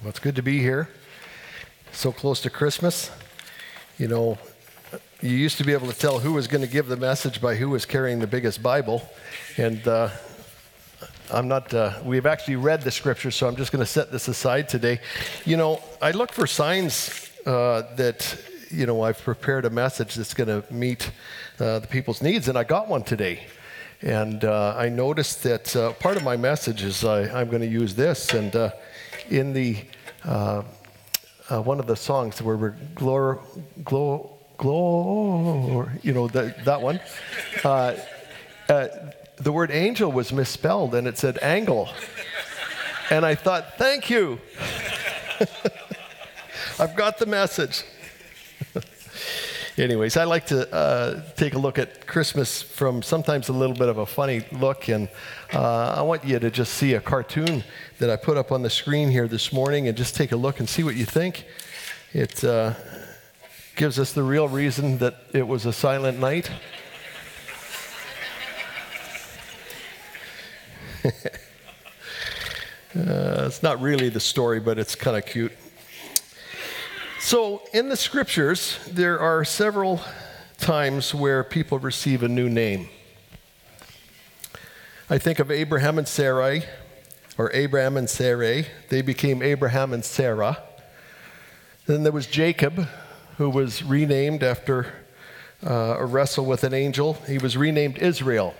Well, it's good to be here. So close to Christmas. You know, you used to be able to tell who was going to give the message by who was carrying the biggest Bible. And uh, I'm not, uh, we've actually read the scripture, so I'm just going to set this aside today. You know, I look for signs uh, that, you know, I've prepared a message that's going to meet uh, the people's needs, and I got one today. And uh, I noticed that uh, part of my message is I, am going to use this. And in the uh, uh, one of the songs where we're glor, glor, glor, you know, that, that one. Uh, uh, the word angel was misspelled and it said angle. And I thought, thank you. I've got the message. Anyways, I like to uh, take a look at Christmas from sometimes a little bit of a funny look, and uh, I want you to just see a cartoon that I put up on the screen here this morning and just take a look and see what you think. It uh, gives us the real reason that it was a silent night. Uh, it's not really the story, but it's kind of cute. So, in the scriptures, there are several times where people receive a new name. I think of Abraham and Sarai, or Abraham and Sarai. They became Abraham and Sarah. Then there was Jacob, who was renamed after uh, a wrestle with an angel. He was renamed Israel.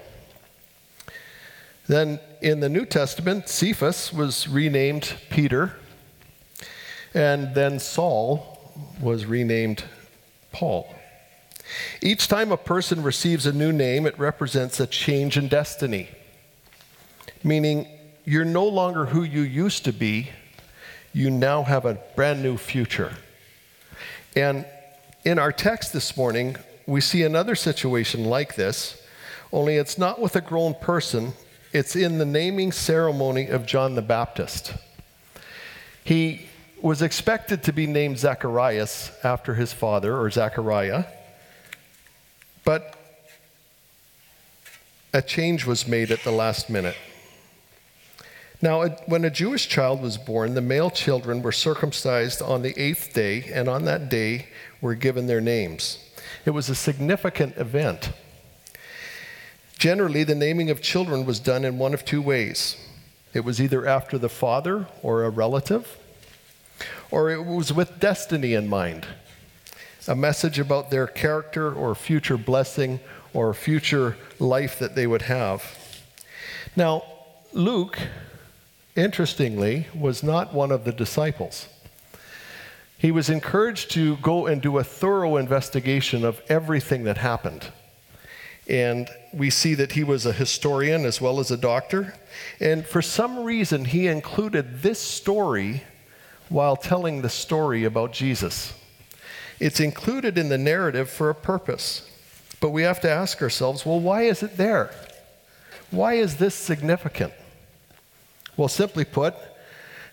Then in the New Testament, Cephas was renamed Peter. And then Saul was renamed Paul. Each time a person receives a new name, it represents a change in destiny, meaning you're no longer who you used to be, you now have a brand new future. And in our text this morning, we see another situation like this, only it's not with a grown person, it's in the naming ceremony of John the Baptist. He was expected to be named Zacharias after his father, or Zachariah, but a change was made at the last minute. Now, when a Jewish child was born, the male children were circumcised on the eighth day, and on that day were given their names. It was a significant event. Generally, the naming of children was done in one of two ways it was either after the father or a relative, or it was with destiny in mind a message about their character or future blessing or future life that they would have. Now, Luke, interestingly, was not one of the disciples. He was encouraged to go and do a thorough investigation of everything that happened. And we see that he was a historian as well as a doctor. And for some reason, he included this story while telling the story about Jesus. It's included in the narrative for a purpose. But we have to ask ourselves well, why is it there? Why is this significant? Well, simply put,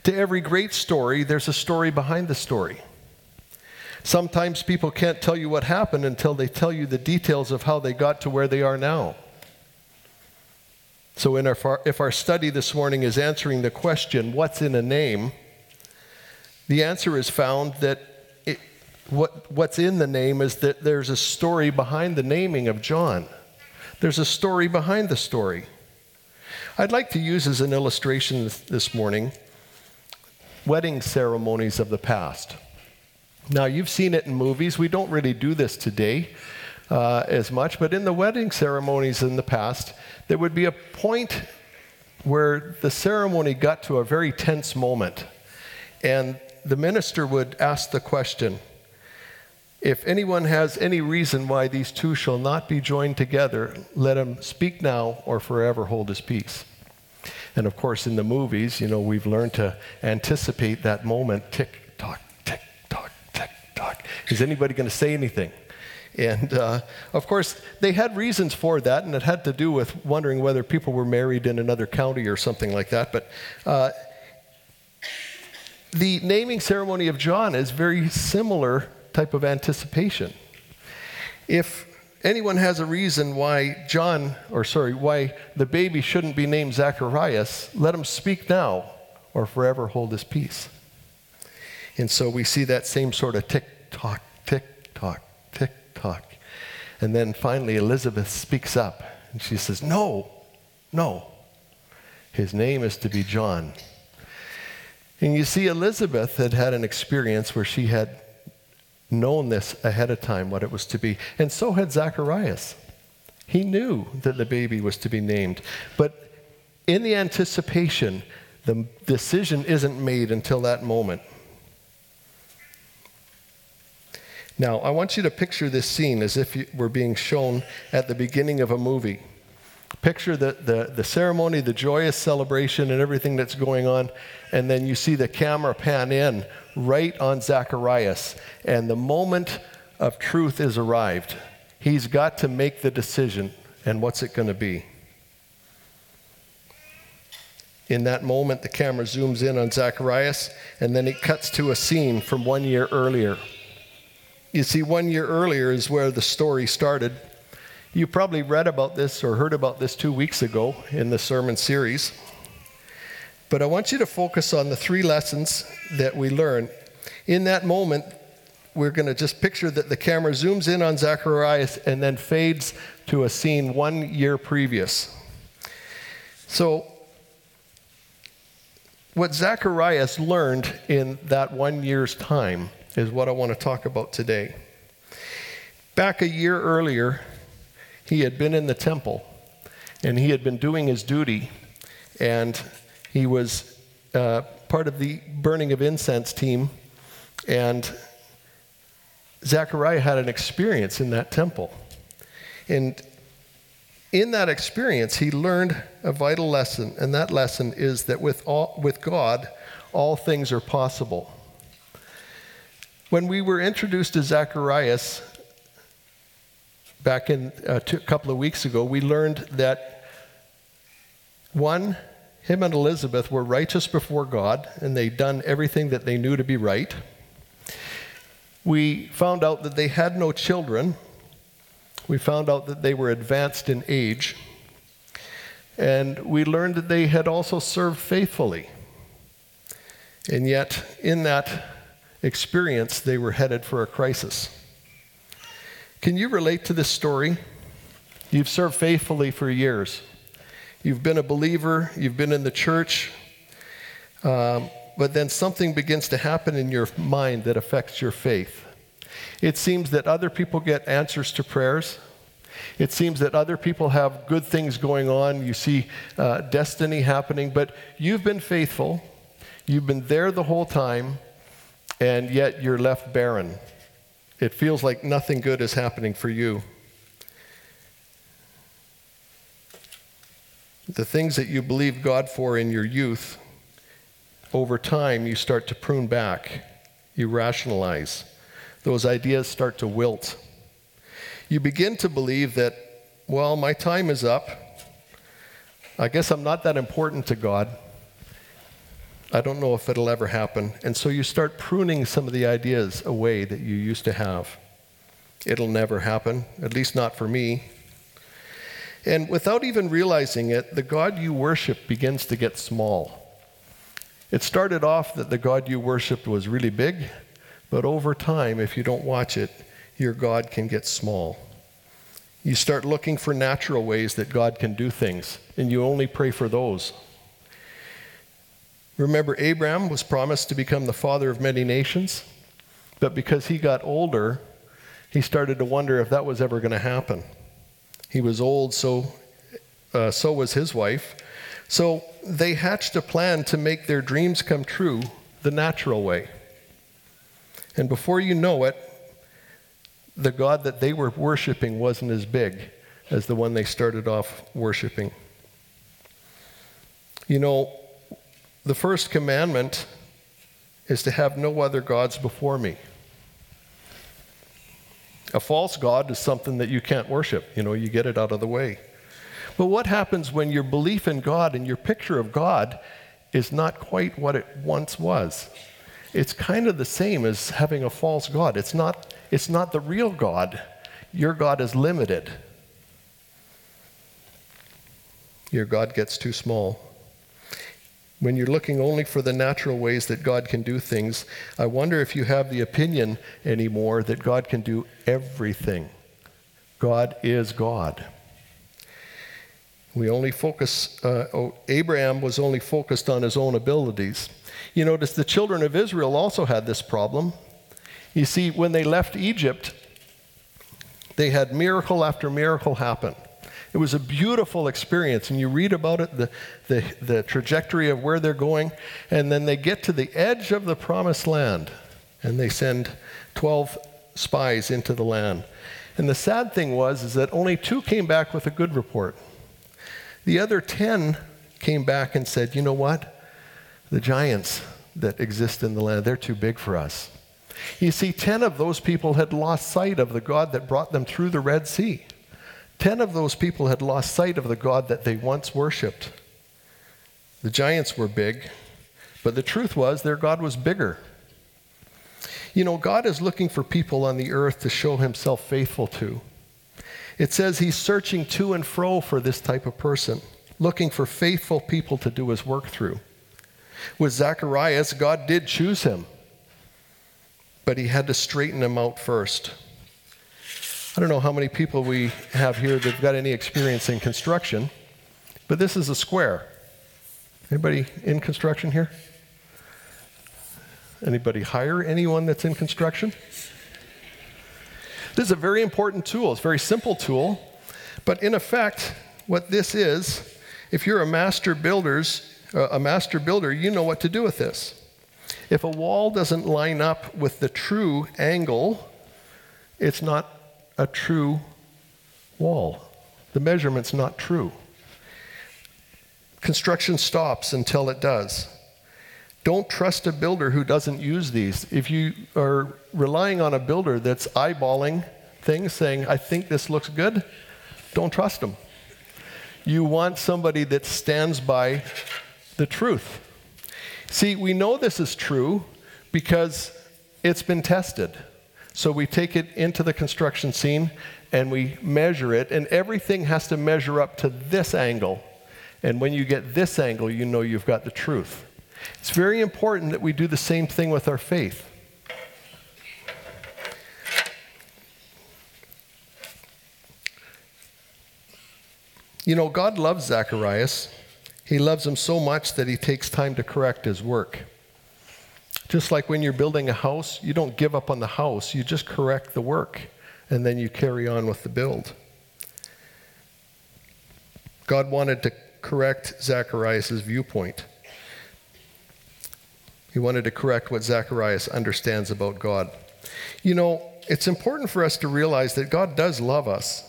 to every great story, there's a story behind the story. Sometimes people can't tell you what happened until they tell you the details of how they got to where they are now. So, in our, if our study this morning is answering the question, what's in a name? The answer is found that it, what, what's in the name is that there's a story behind the naming of John. There's a story behind the story. I'd like to use as an illustration this morning wedding ceremonies of the past. Now, you've seen it in movies. We don't really do this today uh, as much, but in the wedding ceremonies in the past, there would be a point where the ceremony got to a very tense moment. And the minister would ask the question If anyone has any reason why these two shall not be joined together, let him speak now or forever hold his peace. And of course, in the movies, you know, we've learned to anticipate that moment tick tock, tick tock, tick tock. Is anybody going to say anything? And uh, of course, they had reasons for that, and it had to do with wondering whether people were married in another county or something like that. But uh, the naming ceremony of John is very similar type of anticipation. If anyone has a reason why John, or sorry, why the baby shouldn't be named Zacharias, let him speak now or forever hold his peace. And so we see that same sort of tick tock, tick tock, tick tock. And then finally, Elizabeth speaks up and she says, No, no. His name is to be John. And you see, Elizabeth had had an experience where she had known this ahead of time, what it was to be. And so had Zacharias. He knew that the baby was to be named. But in the anticipation, the decision isn't made until that moment. Now, I want you to picture this scene as if you were being shown at the beginning of a movie. Picture the, the, the ceremony, the joyous celebration, and everything that's going on, and then you see the camera pan in right on Zacharias, and the moment of truth is arrived. He's got to make the decision, and what's it going to be? In that moment, the camera zooms in on Zacharias, and then it cuts to a scene from one year earlier. You see, one year earlier is where the story started. You probably read about this or heard about this two weeks ago in the sermon series. But I want you to focus on the three lessons that we learn. In that moment, we're going to just picture that the camera zooms in on Zacharias and then fades to a scene one year previous. So, what Zacharias learned in that one year's time is what I want to talk about today. Back a year earlier, he had been in the temple and he had been doing his duty, and he was uh, part of the burning of incense team. And Zechariah had an experience in that temple. And in that experience, he learned a vital lesson, and that lesson is that with, all, with God, all things are possible. When we were introduced to Zacharias back in uh, a couple of weeks ago, we learned that one, him and Elizabeth were righteous before God, and they'd done everything that they knew to be right. We found out that they had no children, we found out that they were advanced in age. And we learned that they had also served faithfully. And yet, in that experience, they were headed for a crisis. Can you relate to this story? You've served faithfully for years. You've been a believer, you've been in the church, um, but then something begins to happen in your mind that affects your faith. It seems that other people get answers to prayers. It seems that other people have good things going on. You see uh, destiny happening, but you've been faithful. You've been there the whole time, and yet you're left barren. It feels like nothing good is happening for you. The things that you believed God for in your youth, over time, you start to prune back. You rationalize those ideas start to wilt. You begin to believe that, well, my time is up. I guess I'm not that important to God. I don't know if it'll ever happen. And so you start pruning some of the ideas away that you used to have. It'll never happen, at least not for me. And without even realizing it, the God you worship begins to get small. It started off that the God you worshiped was really big, but over time, if you don't watch it, your God can get small. You start looking for natural ways that God can do things, and you only pray for those. Remember, Abraham was promised to become the father of many nations, but because he got older, he started to wonder if that was ever going to happen. He was old, so, uh, so was his wife. So they hatched a plan to make their dreams come true the natural way. And before you know it, the God that they were worshiping wasn't as big as the one they started off worshiping. You know, the first commandment is to have no other gods before me. A false God is something that you can't worship. You know, you get it out of the way. But what happens when your belief in God and your picture of God is not quite what it once was? it's kind of the same as having a false God. It's not, it's not the real God. Your God is limited. Your God gets too small. When you're looking only for the natural ways that God can do things, I wonder if you have the opinion anymore that God can do everything. God is God. We only focus, uh, oh, Abraham was only focused on his own abilities. You notice the children of Israel also had this problem. You see, when they left Egypt, they had miracle after miracle happen. It was a beautiful experience, and you read about it, the, the, the trajectory of where they're going, and then they get to the edge of the promised land, and they send 12 spies into the land. And the sad thing was is that only two came back with a good report. The other 10 came back and said, you know what? The giants that exist in the land, they're too big for us. You see, 10 of those people had lost sight of the God that brought them through the Red Sea. Ten of those people had lost sight of the God that they once worshiped. The giants were big, but the truth was their God was bigger. You know, God is looking for people on the earth to show himself faithful to. It says he's searching to and fro for this type of person, looking for faithful people to do his work through. With Zacharias, God did choose him, but he had to straighten him out first. I don't know how many people we have here that've got any experience in construction, but this is a square. Anybody in construction here? Anybody hire anyone that's in construction? This is a very important tool. It's a very simple tool, but in effect, what this is, if you're a master builders, uh, a master builder, you know what to do with this. If a wall doesn't line up with the true angle, it's not a true wall. The measurement's not true. Construction stops until it does. Don't trust a builder who doesn't use these. If you are relying on a builder that's eyeballing things, saying, I think this looks good, don't trust them. You want somebody that stands by the truth. See, we know this is true because it's been tested. So we take it into the construction scene and we measure it, and everything has to measure up to this angle. And when you get this angle, you know you've got the truth. It's very important that we do the same thing with our faith. You know, God loves Zacharias. He loves him so much that he takes time to correct his work. Just like when you're building a house, you don't give up on the house, you just correct the work, and then you carry on with the build. God wanted to correct Zacharias' viewpoint. He wanted to correct what Zacharias understands about God. You know, it's important for us to realize that God does love us.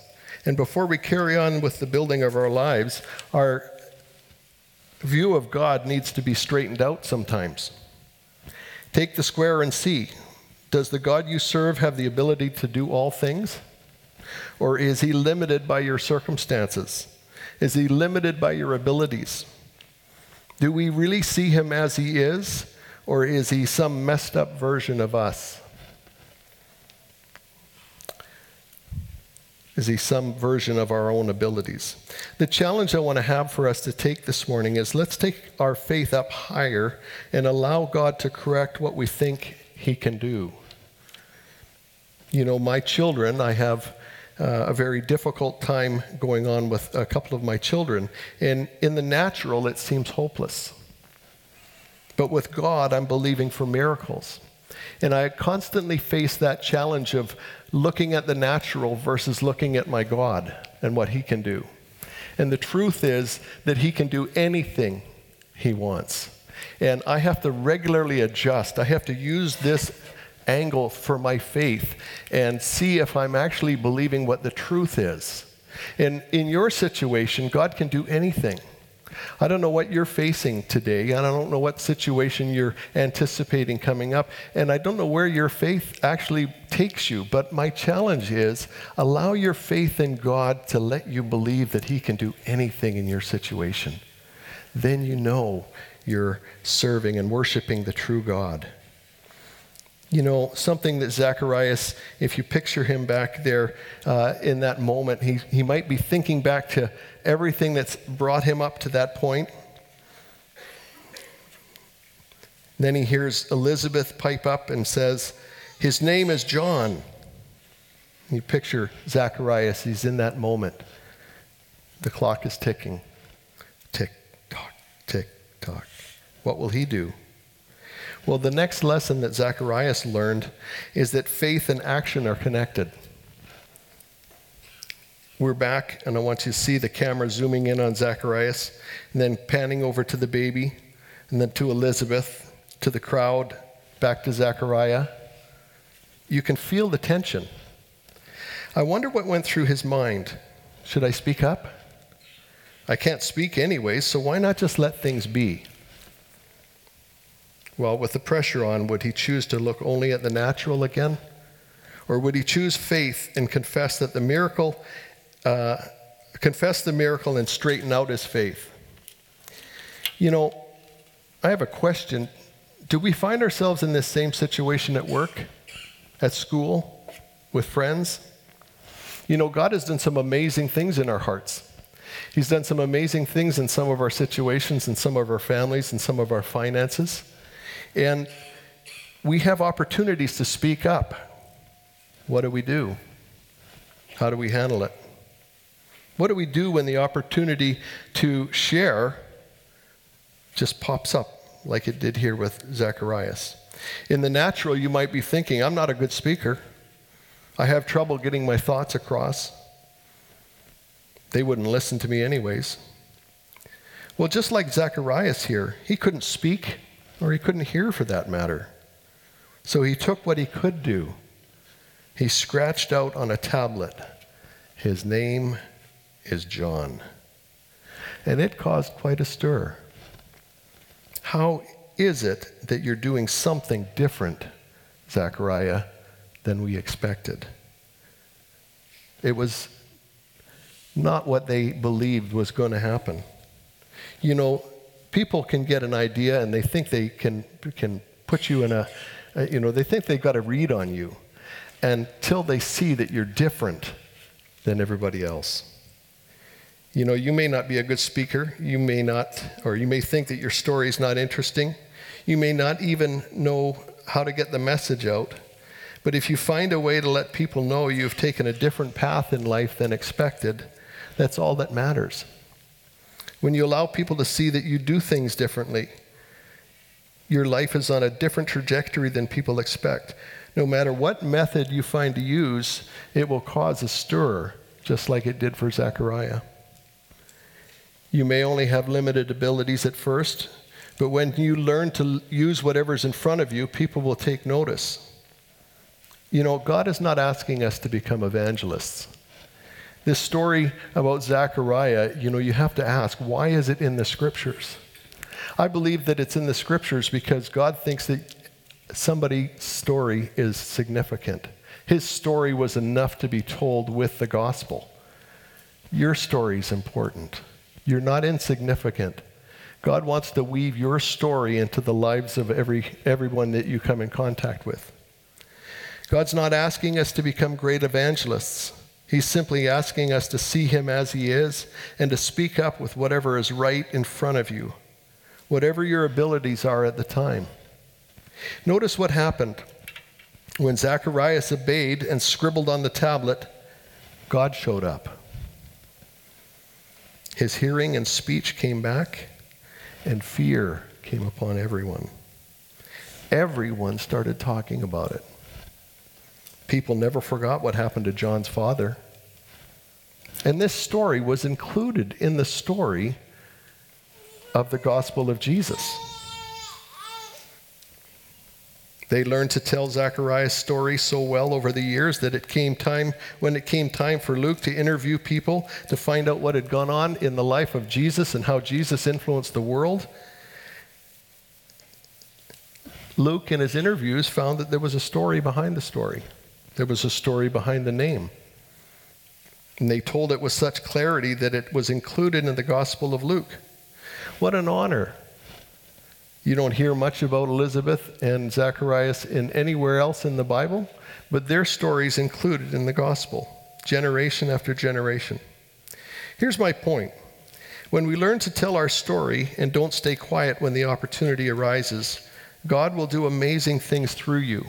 And before we carry on with the building of our lives, our view of God needs to be straightened out sometimes. Take the square and see. Does the God you serve have the ability to do all things? Or is he limited by your circumstances? Is he limited by your abilities? Do we really see him as he is? Or is he some messed up version of us? Is he some version of our own abilities? The challenge I want to have for us to take this morning is let's take our faith up higher and allow God to correct what we think he can do. You know, my children, I have uh, a very difficult time going on with a couple of my children. And in the natural, it seems hopeless. But with God, I'm believing for miracles. And I constantly face that challenge of looking at the natural versus looking at my God and what He can do. And the truth is that He can do anything He wants. And I have to regularly adjust. I have to use this angle for my faith and see if I'm actually believing what the truth is. And in your situation, God can do anything. I don't know what you're facing today, and I don't know what situation you're anticipating coming up, and I don't know where your faith actually takes you. But my challenge is allow your faith in God to let you believe that He can do anything in your situation. Then you know you're serving and worshiping the true God. You know, something that Zacharias, if you picture him back there uh, in that moment, he, he might be thinking back to everything that's brought him up to that point. Then he hears Elizabeth pipe up and says, His name is John. You picture Zacharias, he's in that moment. The clock is ticking. Tick, tock, tick, tock. What will he do? Well, the next lesson that Zacharias learned is that faith and action are connected. We're back, and I want you to see the camera zooming in on Zacharias, and then panning over to the baby, and then to Elizabeth, to the crowd, back to Zachariah. You can feel the tension. I wonder what went through his mind. Should I speak up? I can't speak anyway, so why not just let things be? Well, with the pressure on, would he choose to look only at the natural again? Or would he choose faith and confess that the miracle uh, confess the miracle and straighten out his faith. You know, I have a question. Do we find ourselves in this same situation at work, at school, with friends? You know, God has done some amazing things in our hearts. He's done some amazing things in some of our situations, in some of our families, in some of our finances. And we have opportunities to speak up. What do we do? How do we handle it? What do we do when the opportunity to share just pops up like it did here with Zacharias? In the natural, you might be thinking, I'm not a good speaker. I have trouble getting my thoughts across. They wouldn't listen to me, anyways. Well, just like Zacharias here, he couldn't speak or he couldn't hear for that matter. So he took what he could do. He scratched out on a tablet his name is John. And it caused quite a stir. How is it that you're doing something different, Zechariah, than we expected? It was not what they believed was going to happen. You know, people can get an idea and they think they can, can put you in a, you know, they think they've got a read on you until they see that you're different than everybody else. You know, you may not be a good speaker. You may not, or you may think that your story is not interesting. You may not even know how to get the message out. But if you find a way to let people know you've taken a different path in life than expected, that's all that matters. When you allow people to see that you do things differently, your life is on a different trajectory than people expect. No matter what method you find to use, it will cause a stir, just like it did for Zechariah. You may only have limited abilities at first, but when you learn to use whatever's in front of you, people will take notice. You know, God is not asking us to become evangelists. This story about Zechariah, you know, you have to ask, why is it in the scriptures? I believe that it's in the scriptures because God thinks that somebody's story is significant. His story was enough to be told with the gospel. Your story is important. You're not insignificant. God wants to weave your story into the lives of every, everyone that you come in contact with. God's not asking us to become great evangelists. He's simply asking us to see Him as He is and to speak up with whatever is right in front of you, whatever your abilities are at the time. Notice what happened. When Zacharias obeyed and scribbled on the tablet, God showed up. His hearing and speech came back, and fear came upon everyone. Everyone started talking about it. People never forgot what happened to John's father. And this story was included in the story of the gospel of Jesus. They learned to tell Zachariah's story so well over the years that it came time when it came time for Luke to interview people to find out what had gone on in the life of Jesus and how Jesus influenced the world. Luke in his interviews found that there was a story behind the story. There was a story behind the name. And they told it with such clarity that it was included in the Gospel of Luke. What an honor you don't hear much about Elizabeth and Zacharias in anywhere else in the Bible, but their stories included in the gospel, generation after generation. Here's my point. When we learn to tell our story and don't stay quiet when the opportunity arises, God will do amazing things through you.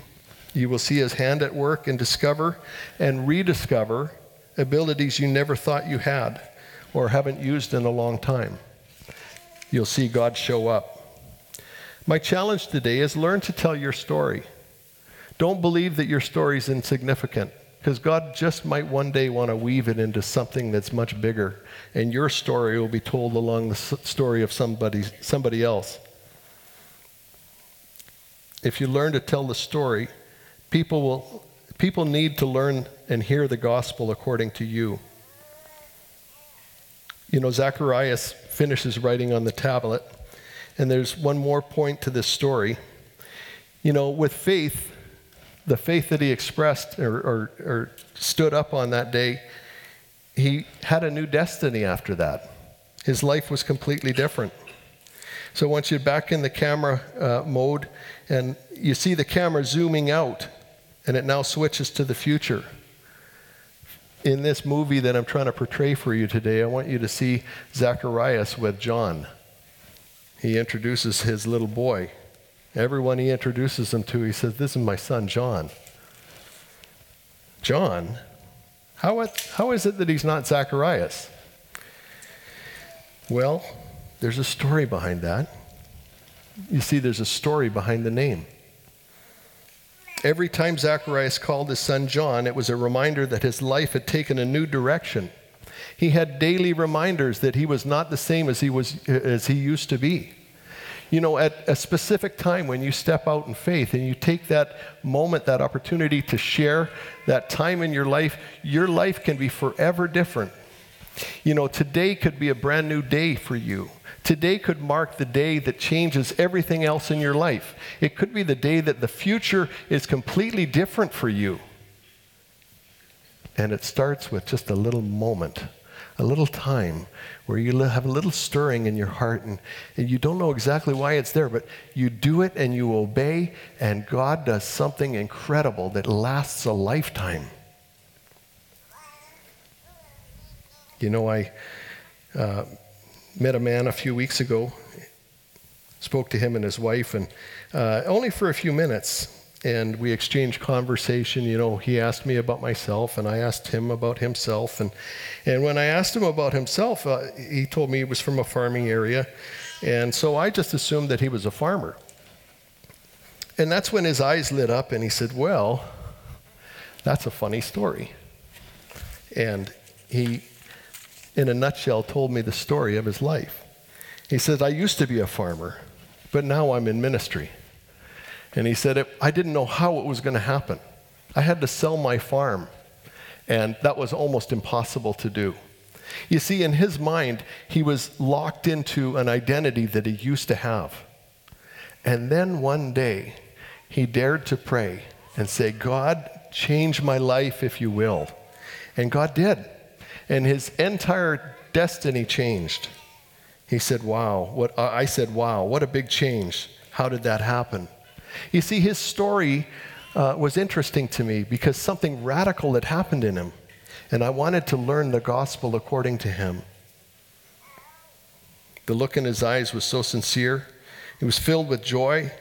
You will see his hand at work and discover and rediscover abilities you never thought you had or haven't used in a long time. You'll see God show up. My challenge today is learn to tell your story. Don't believe that your story is insignificant because God just might one day want to weave it into something that's much bigger, and your story will be told along the story of somebody, somebody else. If you learn to tell the story, people will people need to learn and hear the gospel according to you. You know, Zacharias finishes writing on the tablet, and there's one more point to this story. You know, with faith, the faith that he expressed or, or, or stood up on that day, he had a new destiny after that. His life was completely different. So once you're back in the camera uh, mode and you see the camera zooming out, and it now switches to the future. In this movie that I'm trying to portray for you today, I want you to see Zacharias with John. He introduces his little boy. Everyone he introduces him to, he says, This is my son, John. John? How, it, how is it that he's not Zacharias? Well, there's a story behind that. You see, there's a story behind the name. Every time Zacharias called his son John, it was a reminder that his life had taken a new direction. He had daily reminders that he was not the same as he, was, as he used to be. You know, at a specific time when you step out in faith and you take that moment, that opportunity to share that time in your life, your life can be forever different. You know, today could be a brand new day for you. Today could mark the day that changes everything else in your life. It could be the day that the future is completely different for you. And it starts with just a little moment, a little time where you have a little stirring in your heart and, and you don't know exactly why it's there, but you do it and you obey, and God does something incredible that lasts a lifetime. You know, I. Uh, met a man a few weeks ago, spoke to him and his wife, and uh, only for a few minutes. And we exchanged conversation. You know, he asked me about myself, and I asked him about himself. And, and when I asked him about himself, uh, he told me he was from a farming area. And so I just assumed that he was a farmer. And that's when his eyes lit up, and he said, Well, that's a funny story. And he in a nutshell, told me the story of his life. He says, I used to be a farmer, but now I'm in ministry. And he said, I didn't know how it was going to happen. I had to sell my farm, and that was almost impossible to do. You see, in his mind, he was locked into an identity that he used to have. And then one day, he dared to pray and say, God, change my life if you will. And God did and his entire destiny changed. He said, Wow. What, I said, Wow, what a big change. How did that happen? You see, his story uh, was interesting to me because something radical had happened in him, and I wanted to learn the gospel according to him. The look in his eyes was so sincere, he was filled with joy.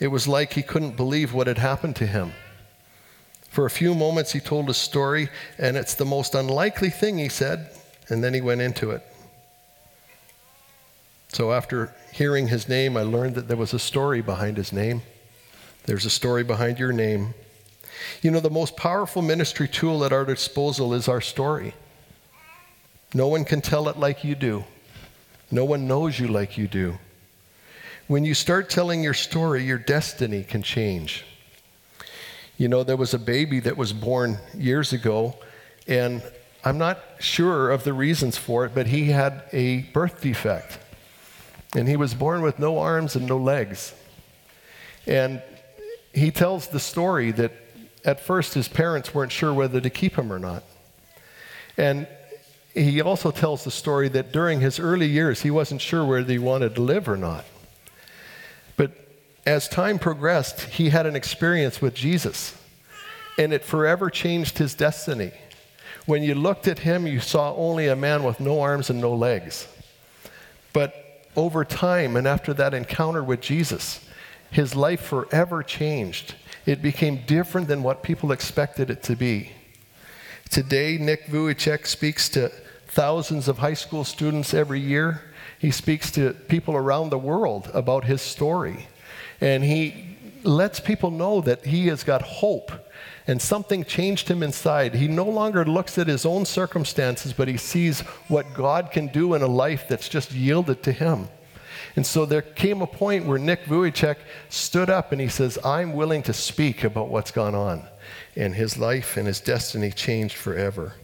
It was like he couldn't believe what had happened to him. For a few moments, he told a story, and it's the most unlikely thing, he said, and then he went into it. So, after hearing his name, I learned that there was a story behind his name. There's a story behind your name. You know, the most powerful ministry tool at our disposal is our story. No one can tell it like you do, no one knows you like you do. When you start telling your story, your destiny can change. You know, there was a baby that was born years ago, and I'm not sure of the reasons for it, but he had a birth defect. And he was born with no arms and no legs. And he tells the story that at first his parents weren't sure whether to keep him or not. And he also tells the story that during his early years, he wasn't sure whether he wanted to live or not as time progressed, he had an experience with Jesus, and it forever changed his destiny. When you looked at him, you saw only a man with no arms and no legs. But over time, and after that encounter with Jesus, his life forever changed. It became different than what people expected it to be. Today, Nick Vujicic speaks to thousands of high school students every year. He speaks to people around the world about his story. And he lets people know that he has got hope and something changed him inside. He no longer looks at his own circumstances, but he sees what God can do in a life that's just yielded to him. And so there came a point where Nick Vujicic stood up and he says, I'm willing to speak about what's gone on. And his life and his destiny changed forever.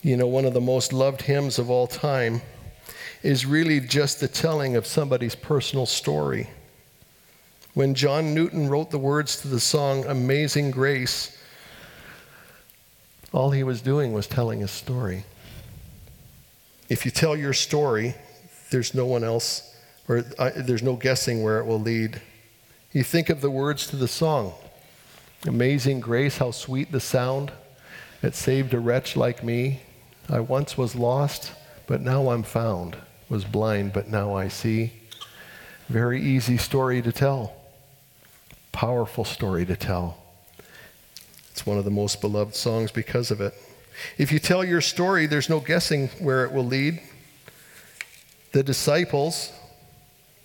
You know, one of the most loved hymns of all time is really just the telling of somebody's personal story. When John Newton wrote the words to the song Amazing Grace, all he was doing was telling his story. If you tell your story, there's no one else, or uh, there's no guessing where it will lead. You think of the words to the song Amazing Grace, how sweet the sound that saved a wretch like me. I once was lost, but now I'm found, was blind, but now I see. Very easy story to tell powerful story to tell. It's one of the most beloved songs because of it. If you tell your story, there's no guessing where it will lead. The disciples,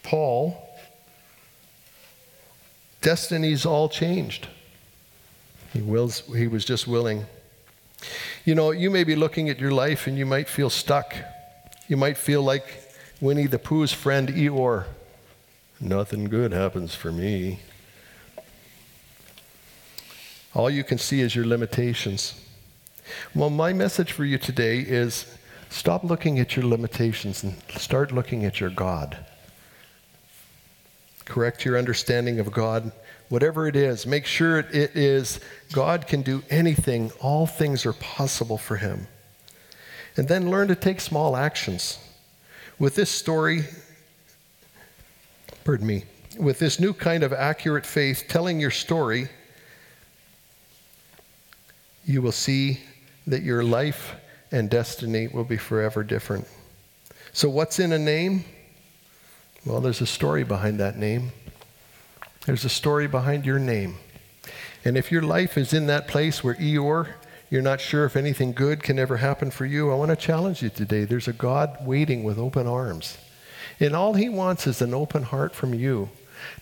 Paul, destinies all changed. He, wills, he was just willing. You know, you may be looking at your life and you might feel stuck. You might feel like Winnie the Pooh's friend Eeyore. Nothing good happens for me. All you can see is your limitations. Well, my message for you today is stop looking at your limitations and start looking at your God. Correct your understanding of God. Whatever it is, make sure it is God can do anything. All things are possible for him. And then learn to take small actions. With this story, pardon me, with this new kind of accurate faith, telling your story, you will see that your life and destiny will be forever different. So, what's in a name? Well, there's a story behind that name. There's a story behind your name. And if your life is in that place where Eeyore, you're not sure if anything good can ever happen for you, I want to challenge you today. There's a God waiting with open arms. And all he wants is an open heart from you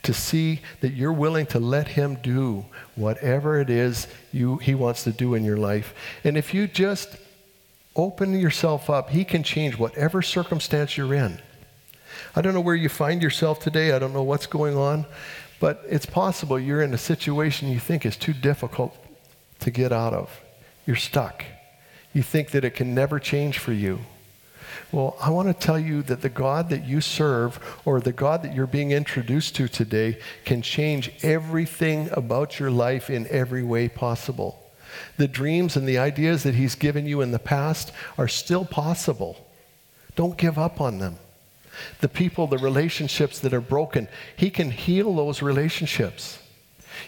to see that you're willing to let Him do whatever it is you, He wants to do in your life. And if you just open yourself up, He can change whatever circumstance you're in. I don't know where you find yourself today, I don't know what's going on, but it's possible you're in a situation you think is too difficult to get out of. You're stuck. You think that it can never change for you. Well, I want to tell you that the God that you serve or the God that you're being introduced to today can change everything about your life in every way possible. The dreams and the ideas that He's given you in the past are still possible. Don't give up on them. The people, the relationships that are broken, He can heal those relationships.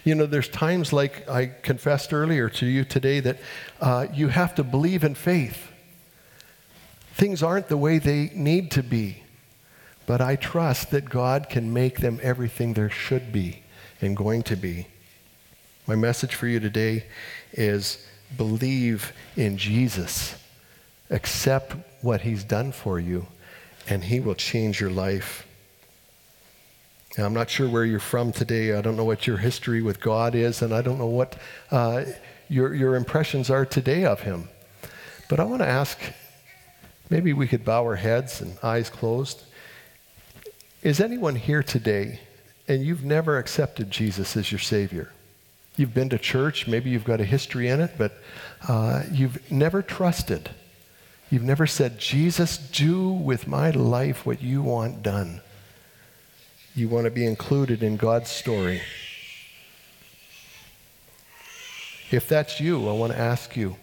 You know, there's times like I confessed earlier to you today that uh, you have to believe in faith. Things aren't the way they need to be, but I trust that God can make them everything there should be and going to be. My message for you today is believe in Jesus. Accept what he's done for you, and he will change your life. Now, I'm not sure where you're from today. I don't know what your history with God is, and I don't know what uh, your, your impressions are today of him. But I want to ask Maybe we could bow our heads and eyes closed. Is anyone here today and you've never accepted Jesus as your Savior? You've been to church, maybe you've got a history in it, but uh, you've never trusted. You've never said, Jesus, do with my life what you want done. You want to be included in God's story. If that's you, I want to ask you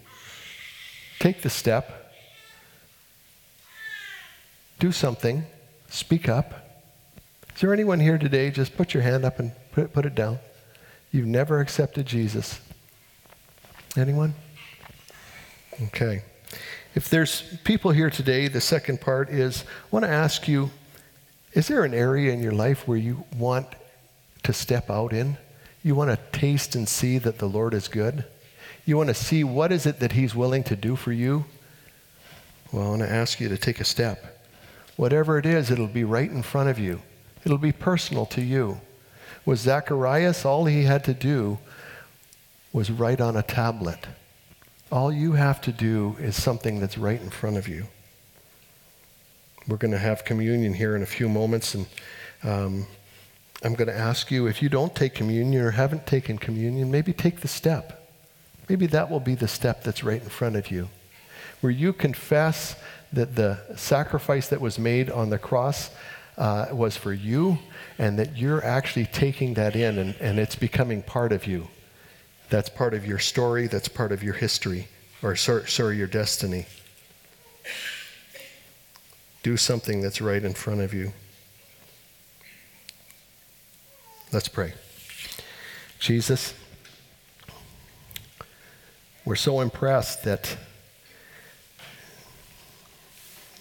take the step do something, speak up. Is there anyone here today? Just put your hand up and put, it, put it down. You've never accepted Jesus. Anyone? Okay. If there's people here today, the second part is I want to ask you is there an area in your life where you want to step out in? You want to taste and see that the Lord is good? You want to see what is it that he's willing to do for you? Well, I want to ask you to take a step. Whatever it is, it'll be right in front of you. It'll be personal to you. With Zacharias, all he had to do was write on a tablet. All you have to do is something that's right in front of you. We're going to have communion here in a few moments, and um, I'm going to ask you if you don't take communion or haven't taken communion, maybe take the step. Maybe that will be the step that's right in front of you, where you confess that the sacrifice that was made on the cross uh, was for you, and that you're actually taking that in and, and it's becoming part of you. That's part of your story, that's part of your history, or sorry, sorry your destiny. Do something that's right in front of you. Let's pray. Jesus, we're so impressed that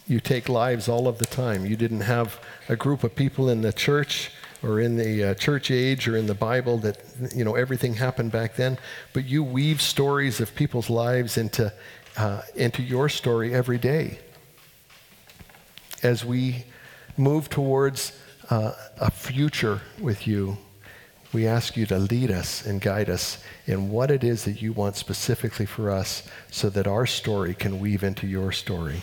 you take lives all of the time. You didn't have a group of people in the church or in the uh, church age or in the Bible that, you know, everything happened back then, but you weave stories of people's lives into, uh, into your story every day as we move towards uh, a future with you, we ask you to lead us and guide us in what it is that you want specifically for us so that our story can weave into your story.